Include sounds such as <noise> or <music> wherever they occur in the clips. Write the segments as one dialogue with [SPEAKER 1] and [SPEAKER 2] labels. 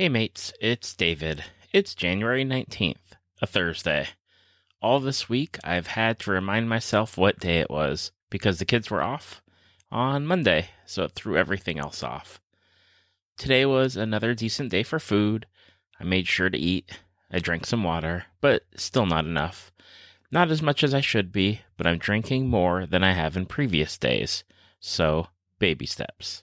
[SPEAKER 1] Hey mates, it's David. It's January 19th, a Thursday. All this week I've had to remind myself what day it was because the kids were off on Monday, so it threw everything else off. Today was another decent day for food. I made sure to eat. I drank some water, but still not enough. Not as much as I should be, but I'm drinking more than I have in previous days. So, baby steps.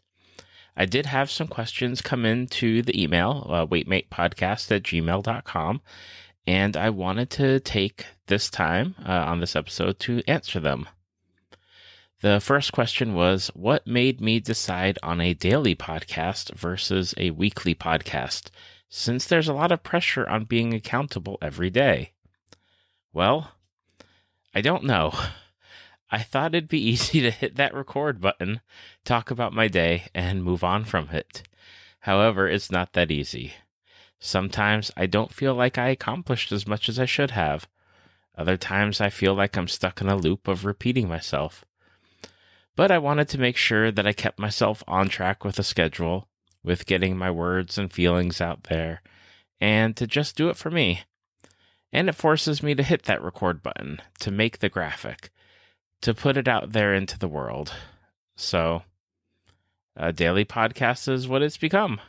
[SPEAKER 1] I did have some questions come into the email, uh, weightmatepodcast at gmail.com, and I wanted to take this time uh, on this episode to answer them. The first question was What made me decide on a daily podcast versus a weekly podcast, since there's a lot of pressure on being accountable every day? Well, I don't know. I thought it'd be <laughs> easy to hit that record button, talk about my day, and move on from it. However, it's not that easy. Sometimes I don't feel like I accomplished as much as I should have. Other times I feel like I'm stuck in a loop of repeating myself. But I wanted to make sure that I kept myself on track with a schedule, with getting my words and feelings out there, and to just do it for me. And it forces me to hit that record button, to make the graphic, to put it out there into the world. So, a daily podcast is what it's become.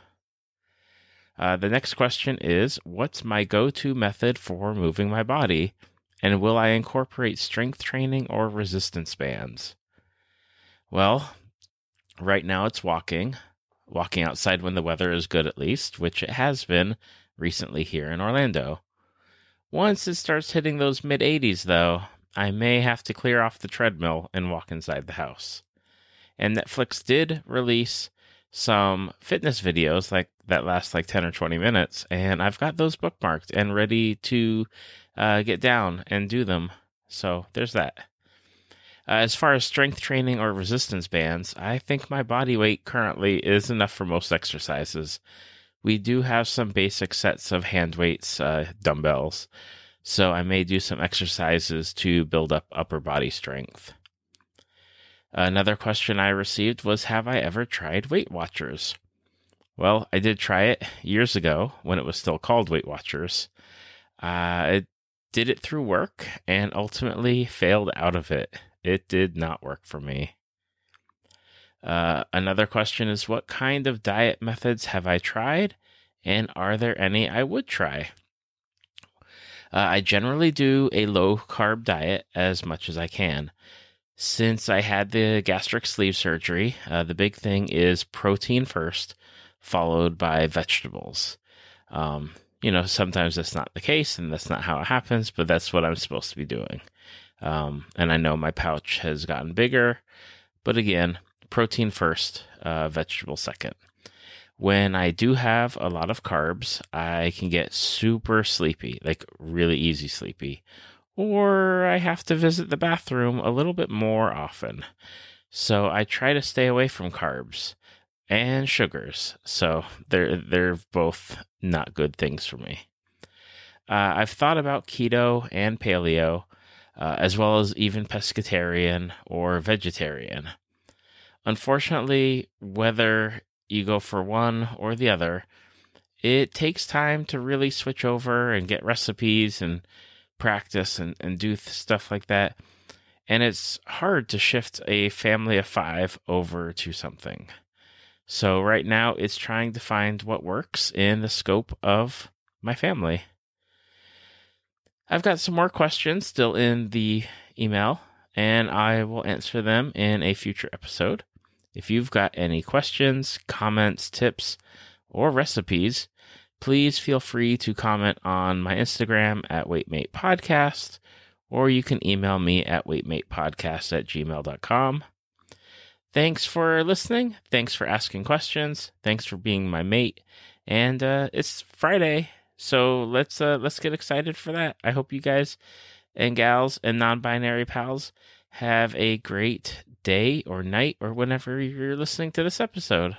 [SPEAKER 1] Uh, the next question is What's my go to method for moving my body? And will I incorporate strength training or resistance bands? Well, right now it's walking, walking outside when the weather is good, at least, which it has been recently here in Orlando. Once it starts hitting those mid 80s, though, I may have to clear off the treadmill and walk inside the house. And Netflix did release some fitness videos like that last like 10 or 20 minutes and I've got those bookmarked and ready to uh, get down and do them. So there's that. Uh, as far as strength training or resistance bands, I think my body weight currently is enough for most exercises. We do have some basic sets of hand weights, uh, dumbbells, so I may do some exercises to build up upper body strength. Another question I received was Have I ever tried Weight Watchers? Well, I did try it years ago when it was still called Weight Watchers. Uh, I did it through work and ultimately failed out of it. It did not work for me. Uh, another question is What kind of diet methods have I tried? And are there any I would try? Uh, I generally do a low carb diet as much as I can. Since I had the gastric sleeve surgery, uh, the big thing is protein first, followed by vegetables. Um, you know, sometimes that's not the case and that's not how it happens, but that's what I'm supposed to be doing. Um, and I know my pouch has gotten bigger, but again, protein first, uh, vegetable second when I do have a lot of carbs, I can get super sleepy, like really easy sleepy, or I have to visit the bathroom a little bit more often. So I try to stay away from carbs and sugars. So they're they're both not good things for me. Uh, I've thought about keto and paleo, uh, as well as even pescatarian or vegetarian. Unfortunately, whether you go for one or the other. It takes time to really switch over and get recipes and practice and, and do stuff like that. And it's hard to shift a family of five over to something. So, right now, it's trying to find what works in the scope of my family. I've got some more questions still in the email, and I will answer them in a future episode. If you've got any questions, comments, tips, or recipes, please feel free to comment on my Instagram at WeightMate Podcast, or you can email me at weightmatepodcast at gmail.com. Thanks for listening. Thanks for asking questions. Thanks for being my mate. And uh, it's Friday, so let's uh, let's get excited for that. I hope you guys and gals and non-binary pals have a great day or night or whenever you're listening to this episode.